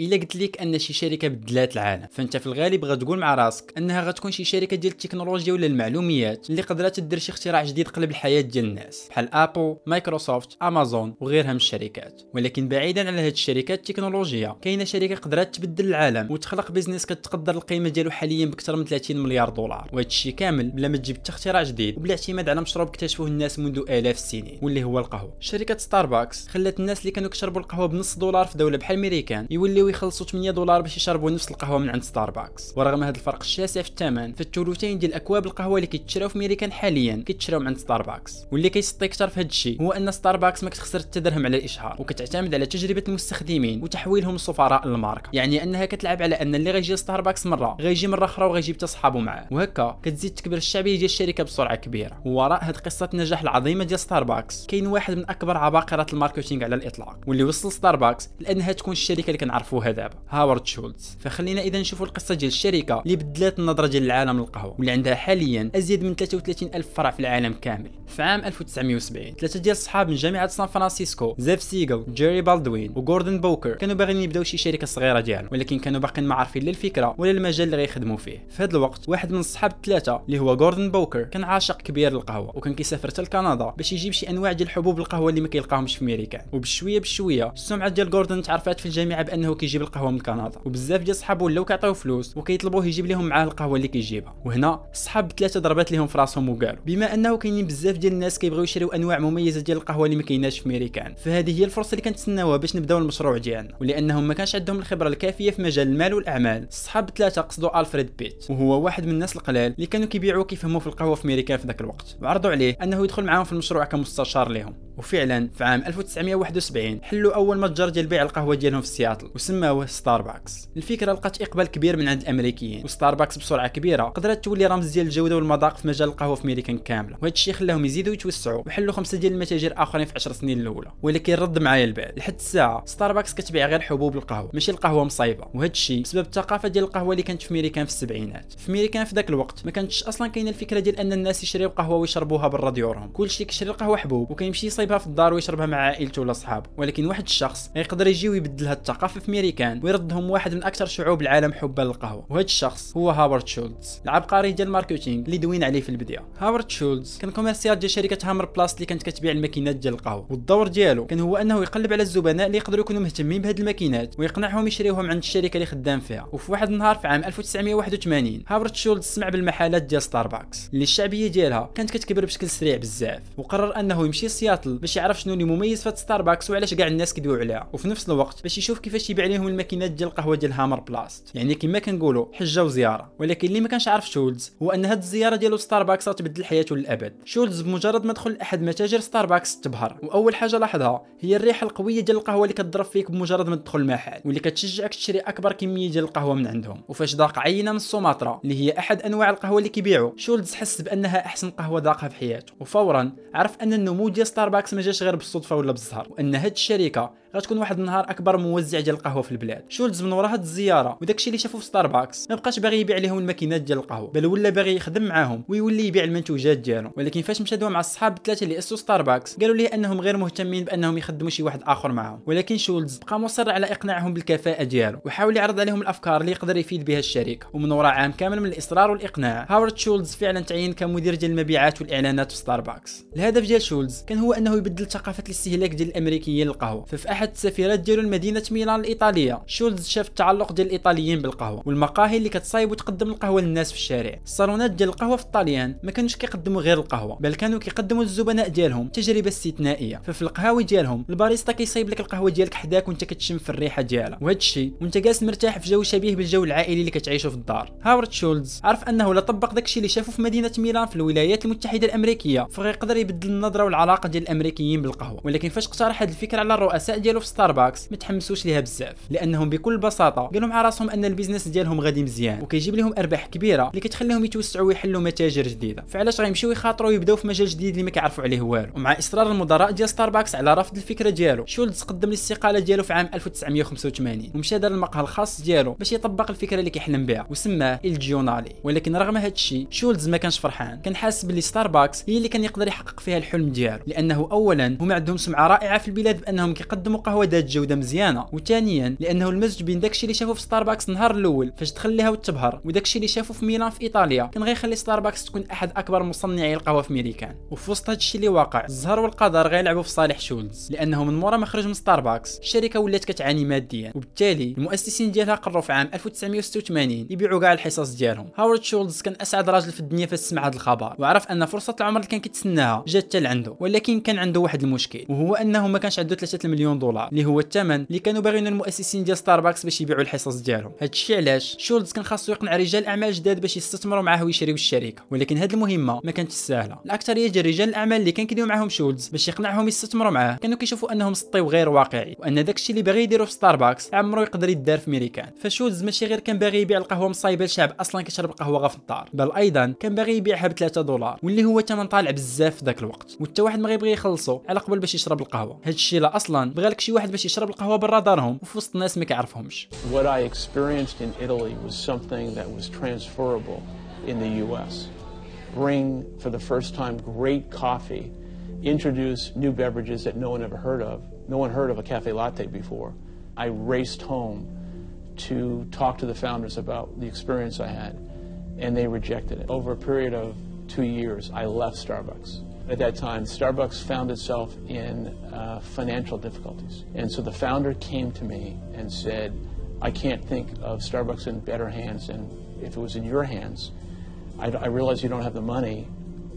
إلا قلت لك أن شي شركة بدلات العالم فأنت في الغالب غتقول مع راسك أنها غتكون شي شركة ديال التكنولوجيا ولا المعلوميات اللي قدرت دير شي اختراع جديد قلب الحياة ديال الناس بحال Apple Microsoft Amazon وغيرها من الشركات. ولكن بعيدا على هاد الشركات التكنولوجيه كاينة شركة قدرت تبدل العالم وتخلق business كتقدر القيمة ديالو حاليا بأكثر من 30 مليار دولار. وهذا الشيء كامل بلا ما تجيب حتى اختراع جديد وبالاعتماد على مشروب اكتشفوه الناس منذ آلاف السنين واللي هو القهوة. شركة ستاربكس خلات الناس اللي كانوا كيشربوا القهوة بنص دولار في دولة بحال يخلصوا 8 دولار باش يشربوا نفس القهوة من عند ستاربكس ورغم هذا الفرق الشاسع في الثمن فالثلثين ديال أكواب القهوة اللي كيتشراو في ميريكان حاليا كيتشراو من عند ستاربكس واللي كيسطي أكثر في هذا الشيء هو أن ستاربكس ما كتخسر حتى درهم على الإشهار وكتعتمد على تجربة المستخدمين وتحويلهم لسفراء الماركة. يعني أنها كتلعب على أن اللي غيجي ستاربكس مرة غيجي مرة أخرى وغيجيب حتى صحابو معاه. وهكا كتزيد تكبر الشعبيه ديال الشركة بسرعة كبيرة. ووراء هاد قصة النجاح العظيمة ديال ستاربكس كاين واحد من أكبر عباقره ال marketing على الإطلاق واللي وصل ستاربكس لأنها تكون الشركة اللي كنعرفوها دابا. هاورد شولتز. فخلينا إذا نشوفوا القصة ديال الشركة اللي بدلات النظرة ديال العالم للقهوة واللي عندها حاليا أزيد من 33 ألف فرع في العالم كامل. في عام 1970 ثلاثة ديال الصحاب من جامعة سان فرانسيسكو زيف سيجل جيري بالدوين وجوردن بوكر كانوا باغيين يبداو شي شركة صغيرة ديالهم ولكن كانوا باقيين ما عارفين لا الفكرة ولا المجال اللي غيخدموا فيه. في هذا الوقت واحد من الصحاب الثلاثة اللي هو جوردن بوكر كان عاشق كبير للقهوة وكان كيسافر حتى لكندا باش يجيب شي أنواع ديال الحبوب القهوة اللي ما كيلقاهمش في أمريكا. وبشويه بشوية السمعة ديال جوردن تعرفات في الجامعة بأنه كيجيب القهوة من كندا. وبزاف ديال صحابو ولاو كيعطيو فلوس وكيطلبوه يجيب لهم معاه القهوة اللي كيجيبها. وهنا الصحاب ثلاثة ضربات لهم في راسهم وقالوا بما أنه كاينين بزاف ديال الناس كيبغيو يشريو أنواع مميزة ديال القهوة اللي ما كايناش في أمريكان فهذه هي الفرصة اللي كنتسناوها باش نبداو المشروع ديالنا. ولأنهم ما كانش عندهم الخبرة الكافية في مجال المال والأعمال الصحاب ثلاثة قصدوا ألفريد بيت وهو واحد من الناس القلال اللي كانوا كيبيعوا كيفهموا في القهوة في امريكان في ذاك الوقت وعرضوا عليه أنه يدخل معاهم في المشروع كمستشار لهم وفعلا في عام 1971 حلوا أول متجر ديال بيع القهوة ديالهم في سياتل. وسماوه ستاربكس الفكرة لقات إقبال كبير من عند الأمريكيين. وستاربكس بسرعة كبيرة. قدرت تولي رمز ديال الجودة والمذاق في مجال القهوة في امريكان كاملة. وهذا الشيء خلاهم يزيدوا يتوسعوا وحلوا خمسة ديال المتاجر آخرين في 10 سنين الأولى. ولكن رد معايا البال لحد الساعة ستاربكس كتبيع غير حبوب القهوة ماشي القهوة مصايبة. وهذا الشيء بسبب الثقافة ديال القهوة اللي كانت في امريكان في السبعينات. في امريكان في ذاك الوقت ما كانتش أصلا كاينة الفكرة ديال أن الناس يشريو قهوة ويشربوها برا ديورهم كلشي كيشري القهوه حبوب وكيمشي يصايبها في الدار ويشربها مع عائلته ولا صحابه ولكن واحد الشخص يقدر يجي ويبدل هاد الثقافة في امريكان ويردهم واحد من أكثر شعوب العالم حبا للقهوه وهذا الشخص هو هاورد شولتز العبقري ديال ال marketing اللي دوين عليه في البداية. هاورد شولتز كان commercial ديال شركة هامر بلاست اللي كانت كتبيع الماكينات ديال القهوة والدور ديالو كان هو أنه يقلب على الزبناء اللي يقدروا يكونوا مهتمين بهاد الماكينات ويقنعهم يشريوهم عند الشركة اللي خدام فيها. وفي واحد النهار في عام 1981 هاورد شولتز سمع بالمحلات ديال ستاربكس اللي الشعبية ديالها كانت كتكبر بشكل سريع بزاف وقرر أنه يمشي لسياتل باش يعرف شنو اللي مميز في ستاربكس وعلاش كاع الناس كيدويو عليها. وفي نفس الوقت باش يشوف كيفاش يبيع لهم الماكينات ديال القهوة ديال هامر بلاست. يعني كما كنقولوا حجة وزيارة. ولكن اللي ما كانش عارف شولز هو أن هاد الزيارة ديالو ستاربكس غتبدل حياته للأبد. شولز بمجرد ما دخل احد متاجر ستاربكس تبهر. وأول حاجة لاحظها هي الريحة القوية ديال القهوة اللي كتضرب فيك بمجرد ما تدخل المحل. واللي كتشجعك تشري أكبر كمية ديال القهوة من عندهم. وفاش ذاق عينة من سومطرة اللي هي أحد أنواع القهوة اللي كيبيعوا شولز حس بأنها أحسن قهوة ذاقها في حياته. وفورا عرف أن النمو ديال ستاربكس ما جاش غير بالصدفة ولا بالزهر. وأن هاد الشركة غتكون واحد النهار أكبر موزع ديال القهوة في البلاد. شولز من ورا هاد الزياره وداكشي اللي شافو في ستاربكس ما بقاش باغي يبيع لهم الماكينات ديال القهوة بل ولا باغي يخدم معاهم ويولي يبيع المنتوجات ديالو ولكن فاش مشى مع الصحاب الثلاثة اللي أسسوا ستاربكس قالوا ليه أنهم غير مهتمين بأنهم يخدموا شي واحد آخر معاهم. ولكن شولز بقى مصر على إقناعهم بالكفاءة ديالو وحاول يعرض عليهم الأفكار اللي يقدر يفيد بها الشركة. ومن وراء عام كامل من الإصرار والإقناع هاورد شولز فعلا تعين كمدير ديال المبيعات والإعلانات في ستاربكس الهدف ديال شولز كان هو أنه يبدل ثقافة الاستهلاك ديال الأمريكيين للقهوة. ففي احد السفريات ديالو لمدينة ميلان الإيطالية. شولز شاف التعلق ديال الإيطاليين بالقهوة والمقاهي اللي كتصايب وتقدم القهوة للناس في الشارع. الصالونات ديال القهوة في الطاليان ما كانوش كيقدموا غير القهوة بل كانوا كيقدموا للزبناء ديالهم تجربة استثنائية. ففي القهاوي ديالهم الباريستا كيصايب لك القهوة ديالك حداك وانت كتشم في الريحة ديالها. وهذا الشيء وانت جالس مرتاح في جو شبيه بالجو العائلي اللي كتعيشه في الدار. هاورد شولز عرف أنه الا طبق داكشي اللي شافه في مدينة ميلان في الولايات المتحدة الأمريكية. فغيقدر يبدل النظرة والعلاقة ديال الأمريكيين بالقهوة ولكن فاش اقترح هذه الفكرة على الرؤساء ديالو في ستاربكس ما تحمسوش ليها بزاف لأنهم بكل بساطة قالوا مع راسهم أن ال business ديالهم غادي مزيان وكيجيب لهم أرباح كبيرة اللي كتخليهم يتوسعوا ويحلوا متاجر جديدة. فعلاش غيمشيو يخاطروا ويبداو في مجال جديد اللي ما كيعرفوا عليه والو؟ ومع إصرار المدراء ديال ستاربكس على رفض الفكرة ديالو شولز قدم الاستقالة ديالو في عام 1985 ومشى دار المقهى الخاص ديالو باش يطبق الفكرة اللي كيحلم بها وسماه الجيورنالي ولكن رغم هذا الشيء شولز ما كانش فرحان. كان حاسس باللي ستاربكس هي اللي كان يقدر يحقق فيها الحلم ديالو لأنه اولا هما عندهم سمعة رائعة في البلاد بأنهم كيقدموا قهوة ذات جودة مزيانة. وثانيا لأنه المزج بين داكشي اللي شافو في ستاربكس النهار الأول فاش دخل وتبهر وداكشي اللي شافو في ميلان في إيطاليا. كان غيخلي ستاربكس تكون أحد أكبر مصنعي القهوة في ميريكان وفي وسط هادشي اللي واقع الزهر والقدر غيلعبوا في صالح شولز. لأنه من مورا ما خرج من ستاربكس الشركة ولات كتعاني ماديا. وبالتالي المؤسسين ديالها قرروا في عام 1986 يبيعوا كاع الحصص ديالهم. هاورد شولز كان أسعد راجل في الدنيا فاش سمع هذا الخبر. وعرف أن فرصة العمر اللي كان كيتسناها جات حتى لعنده ولكن كان عنده واحد المشكل وهو أنه ما كانش عنده 3 مليون دولار. اللي هو الثمن اللي كانوا باغيين المؤسسين ديال ستاربكس باش يبيعوا الحصص ديالهم. هادشي علاش شولز كان خاصو يقنع رجال أعمال جداد باش يستثمروا معاه ويشريو الشركة. ولكن هذه المهمة ما كانتش سهلة. الأكثرية ديال رجال الأعمال اللي كان كيهدروا معاهم شولز باش يقنعهم يستثمروا معاه كانوا كيشوفوا أنه مسطي وغير واقعي وأن داكشي اللي باغي يديرو في ستاربكس عمرو يقدر يدار في ميريكان فشولز ماشي غير كان باغي يبيع القهوة مصايبه لشعب أصلا كيشرب قهوة غا في الدار بل أيضا كان باغي يبيعها ب 3 دولار واللي هو ثمن طالع بزاف في ذاك الوقت. وحتى واحد ما غيبغي يخلصو على قبل باش يشرب القهوة. هاد الشيء الا أصلا بغى لك شي واحد باش يشرب القهوه برا دارهم وفي وسط الناس ما كيعرفهمش What I experienced in Italy was something that was transferable in the US. Bring for the first time great coffee, introduce new beverages that no one ever heard of. No one heard of a cafe latte before. I raced home to talk to the founders about the experience I had, and they rejected it. Over a period of two years, I left Starbucks. At that time, Starbucks found itself in uh, financial difficulties. And so the founder came to me and said, I can't think of Starbucks in better hands, and if it was in your hands, I, I realize you don't have the money.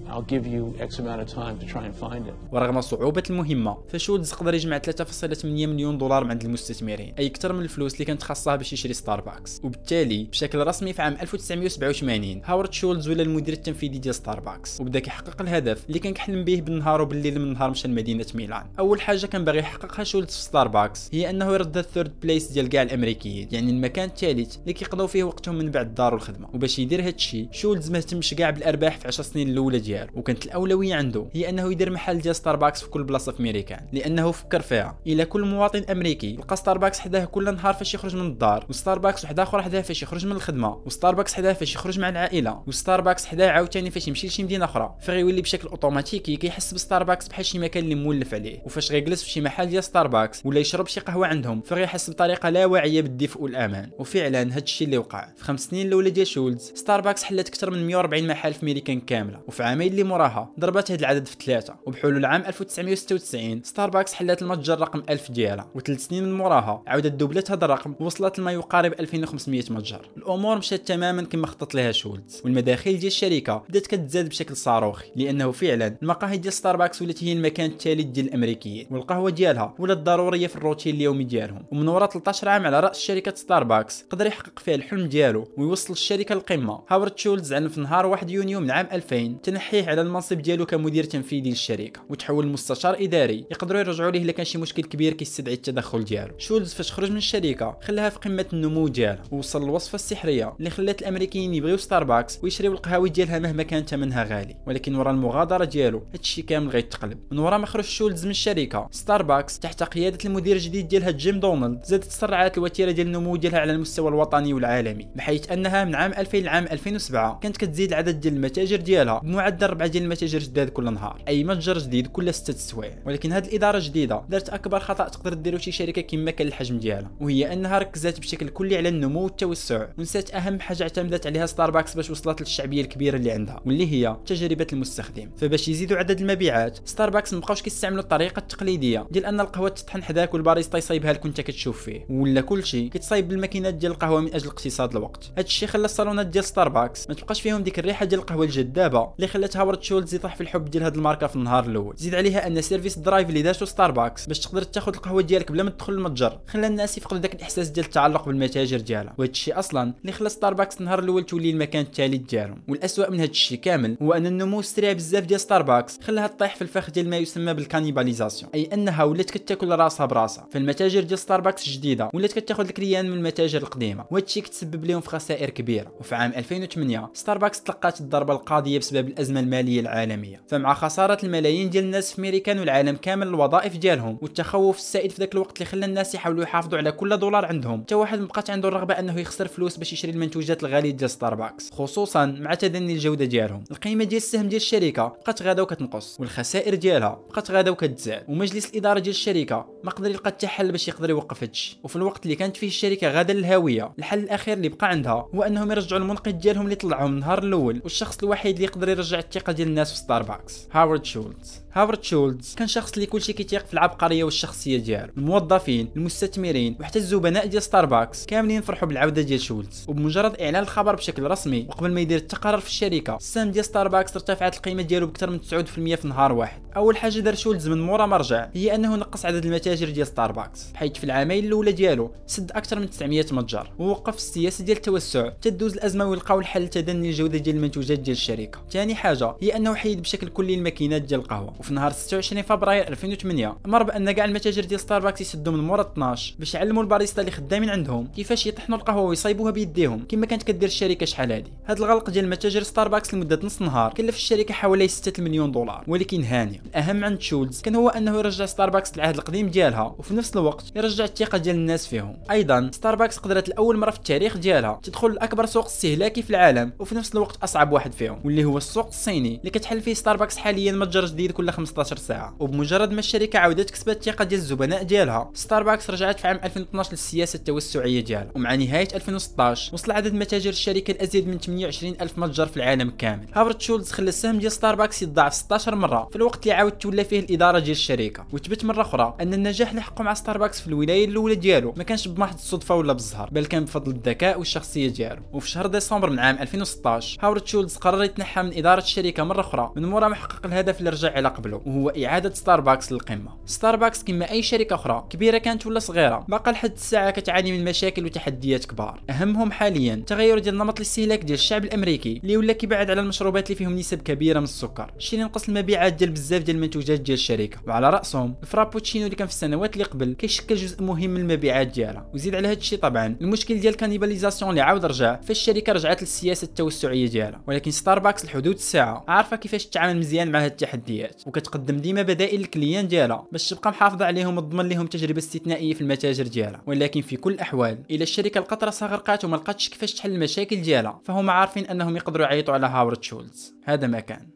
I'll give you X amount of time to try and find it. ورغم صعوبة المهمة فشولز قدر يجمع 3.8 مليون دولار من عند المستثمرين أي أكثر من الفلوس اللي كانت خاصها باش يشري ستاربكس وبالتالي بشكل رسمي في عام 1987 هاورد شولز ولا المدير التنفيذي ديال ستاربكس وبدا كيحقق الهدف اللي كان كيحلم به بالنهار وبالليل من نهار مشى لمدينة ميلان. أول حاجة كان باغي يحققها شولز في ستاربكس هي أنه يرد ال third place ديال كاع الأمريكيين يعني المكان الثالث اللي كيقضوا فيه وقتهم من بعد الدار والخدمة. وباش يدير هادشي شولز ما اهتمش كاع بالأرباح في 10 سنين الأولى ديالو. وكانت الأولوية عنده هي أنه يدير محل ديال ستاربكس في كل بلاصة في ميريكان لأنه فكر فيها. إلى كل مواطن أمريكي لقى ستاربكس حداه كل نهار فاش يخرج من الدار وستاربكس وحده أخرى حداه فاش يخرج من الخدمة وستاربكس حداه فاش يخرج مع العائلة وستاربكس حداه عاوتاني فاش يمشي لشي مدينة أخرى. فغيولي بشكل أوتوماتيكي كيحس بستاربكس بحال شي مكان اللي مولف عليه وفاش غيجلس في شي محل ديال ستاربكس ولا يشرب شي قهوة عندهم فغيحس بطريقة لا واعية بالدفء والأمان. وفعلا هادشي اللي وقع. في خمس سنين الأولى ديال شولز ستاربكس حلت أكثر من 140 محل في ميريكان كاملة. وفي عامين اللي موراها ضربت هاد العدد في ثلاثة وبحلول عام 1996 ستاربكس حلت المتجر رقم 1000 ديالها. وثلاث سنين من موراها عاودت دوبلت هذا الرقم ووصلت لما يقارب 2500 متجر الأمور مشات تماما كما خطط لها شولز والمداخيل ديال الشركة بدات كتزاد بشكل صاروخي لأنه فعلا المقاهي ديال ستاربكس ولات هي المكان الثالث ديال الأمريكيين. والقهوة ديالها ولات ضرورية في الروتين اليومي ديالهم. ومن وراء 13 عام على رأس شركة ستاربكس قدر يحقق فيها الحلم ديالو ويوصل الشركة للقمه هاورد شولز علم في نهار 1 يونيو من عام 2000 تنحيه على المنصب ديالو كمدير تنفيذي للشركة وتحول لمستشار إداري. يقدروا يرجعوا ليه الا كان شي مشكل كبير كيستدعي التدخل ديالو. شولز فاش خرج من الشركة خلاها في قمة النمو ديالها ووصل للوصفة السحرية اللي خلات الأمريكيين يبغيو ستاربكس ويشريو القهاوي ديالها مهما كان ثمنها غالي. ولكن ورا المغادرة ديالو هادشي كامل غيتقلب من ورا ما خرج شولز من الشركة ستاربكس تحت قيادة المدير الجديد ديالها جيم دونالد زادت تسرعات الوتيرة ديال النمو ديالها على المستوى الوطني والعالمي بحيث أنها من عام 2000 لعام 2007 كانت كتزيد العدد ديال المتاجر ديالها بمعدل 4 ديال المتاجر جداد كل نهار. أي متجر جديد كل 6 سوايع. ولكن هذه الإدارة الجديده دارت أكبر خطأ تقدر ديرو شي شركة كيما كان الحجم ديالها. وهي أنها ركزت بشكل كلي على النمو والتوسع. ونسات أهم حاجة اعتمدت عليها ستاربكس باش وصلت للشعبية الكبيرة اللي عندها واللي هي تجربة المستخدم. فباش يزيدوا عدد المبيعات ستاربكس مابقاوش كيستعملوا الطريقة التقليدية ديال أن القهوة تطحن حداك والباريستا يصايبها لك وانت كتشوف فيه. ولا كلشي كيتصايب بالماكينات ديال القهوة من أجل اقتصاد الوقت. هذا الشيء خلى الصالونات ديال ستاربكس ما تبقاش فيهم ديك الريحة ديال القهوة الجذابة اللي خلات هاورد شولز يطيح في الحب ديال هذه الماركة في النهار الأول. زيد عليها أن service drive اللي دارتو ستاربكس باش تقدر تاخذ القهوة ديالك بلا ما تدخل المتجر خلى الناس يفقدوا داك الإحساس ديال التعلق بالمتاجر ديالها. وهذا الشيء أصلا اللي خلى ستاربكس النهار الأول تولي المكان الثالث ديالهم. والأسوأ من هذا الشيء كامل هو أن النمو السريع بزاف ديال ستاربكس خلاها تطيح في الفخ ديال ما يسمى بال cannibalisation أي أنها ولات كتاكل راسها براسها. فالمتاجر ديال ستاربكس الجديدة ولات كتاخذ ال clients من المتاجر القديمة. وهادشي كتسبب لهم في خسائر كبيرة. وفي عام 2008 ستاربكس تلقات الضربة القاضية بسبب الأزمة المالية العالمية. فمع خسارة الملايين ديال الناس في ماريكان والعالم كامل الوظائف ديالهم والتخوف السائد في ذاك الوقت اللي خلى الناس يحاولوا يحافظوا على كل دولار عندهم حتى واحد مبقات عنده الرغبة أنه يخسر فلوس باش يشري المنتوجات الغالية ديال ستاربكس خصوصا مع تدني الجودة ديالهم. القيمة ديال السهم ديال الشركة بقات غادا وكتنقص والخسائر ديالها بقات غادا وكتزاد ومجلس الإدارة ديال الشركة ما قدر يلقى حتى حل باش يقدر يوقف هادشي وفي الوقت اللي كانت فيه الشركة غادا للهاويه الحل الأخير اللي بقى عندها هو أنهم يرجعوا المنقذ ديالهم اللي طلعوا من النهار الأول والشخص الوحيد اللي يقدر يرجع الثقة ديال الناس في ستاربكس هاورد شولتز هاورد شولتز كان شخص اللي كلشي كيتيق في العبقرية والشخصية ديالو. الموظفين المستثمرين وحتى الزبناء ديال ستاربكس كاملين فرحوا بالعودة ديال شولتز وبمجرد إعلان الخبر بشكل رسمي وقبل ما يدير حتى قرار في الشركة السهم ديال ستاربكس ارتفعت القيمة ديالو بكثر من 9% في نهار واحد. أول حاجة دار شولتز من مورا ما رجع هي أنه نقص عدد المتاجر ديال ستاربكس حيث في العامين الأولى ديالو سد أكثر من 900 متجر. ووقف السياسة ديال التوسع تدوز الأزمة ويلقاو الحل لتدني الجودة ديال المنتوجات ديال الشركة. ثاني حاجة هي أنه حيد بشكل كلي الماكينات ديال القهوة. وفي نهار 26 فبراير 2008 أمر بأن كاع المتاجر ديال ستاربكس يسدوا من مورا 12 باش يعلموا الباريستا اللي خدامين عندهم كيفاش يطحنوا القهوة ويصايبوها بيديهم. كما كانت كدير الشركة شحال هادي. هذا الغلق ديال متاجر ستاربكس لمدة نص نهار كلف الشركة حوالي 6 مليون دولار ولكن هانية. الأهم عند شولز كان هو أنه يرجع ستاربكس للعهد القديم ديالها وفي نفس الوقت يرجع الثقة ديال الناس فيهم. أيضا ستاربكس قدرت لأول مرة في التاريخ ديالها تدخل لأكبر سوق استهلاكي في العالم وفي نفس الوقت أصعب واحد فيهم واللي هو السوق الصيني اللي كتحل فيه ستاربكس حاليا متجر جديد كل 15 ساعة. وبمجرد ما الشركة عاودت كسبت الثقة ديال الزبناء ديالها. ستاربكس رجعت في عام 2012 للسياسة التوسعية ديالها. ومع نهاية 2016 وصل عدد متاجر الشركة لازيد من 28 ألف متجر في العالم كامل. هاورد شولز خلى السهم ديال ستاربكس يتضاعف 16 مرة في الوقت اللي عاود تولى فيه الإدارة ديال الشركة. وثبت مرة أخرى أن النجاح اللي حقق مع ستاربكس في الولاية الأولى ديالو. ما كانش بمحض الصدفة ولا بالزهر بل كان بفضل الذكاء والشخصية ديالو. وفي شهر ديسمبر من عام 2016 هاورد شولز قرر يتنحى من إدارة الشركة مرة أخرى. من مورا ما حقق الهدف اللي رجع على قبله وهو إعادة ستاربكس للقمة. ستاربكس كما أي شركة أخرى كبيرة كانت ولا صغيرة باقا لحد الساعة كتعاني من مشاكل وتحديات كبار. أهمهم حاليا تغير ديال نمط الاستهلاك ديال الشعب الأمريكي اللي ولا كيبعد على المشروبات اللي فيهم نسب كبيرة من السكر. الشيء اللي نقص المبيعات ديال بزاف ديال المنتوجات ديال الشركة. وعلى رأسهم الفرابوتشينو اللي كان في السنوات اللي قبل كيشكل جزء مهم من المبيعات ديالها. وزيد على هذا الشيء طبعا المشكل ديال ال cannibalisation اللي عاود رجع فالشركه رجعت للسياسة التوسعية ديالها. ولكن ستاربكس لحدود الساعة عارفة كيفاش تتعامل مزيان مع هاد التحديات وكتقدم ديما بدائل لل clients ديالها باش تبقى محافظة عليهم وتضمن لهم تجربه استثنائيه في المتاجر ديالها. ولكن في كل الأحوال إلى الشركة لا قدر الله غرقات وما لقاتش كيفاش تحل المشاكل ديالها فهم عارفين أنهم يقدروا يعيطوا على هاورد شولز هذا ما كان.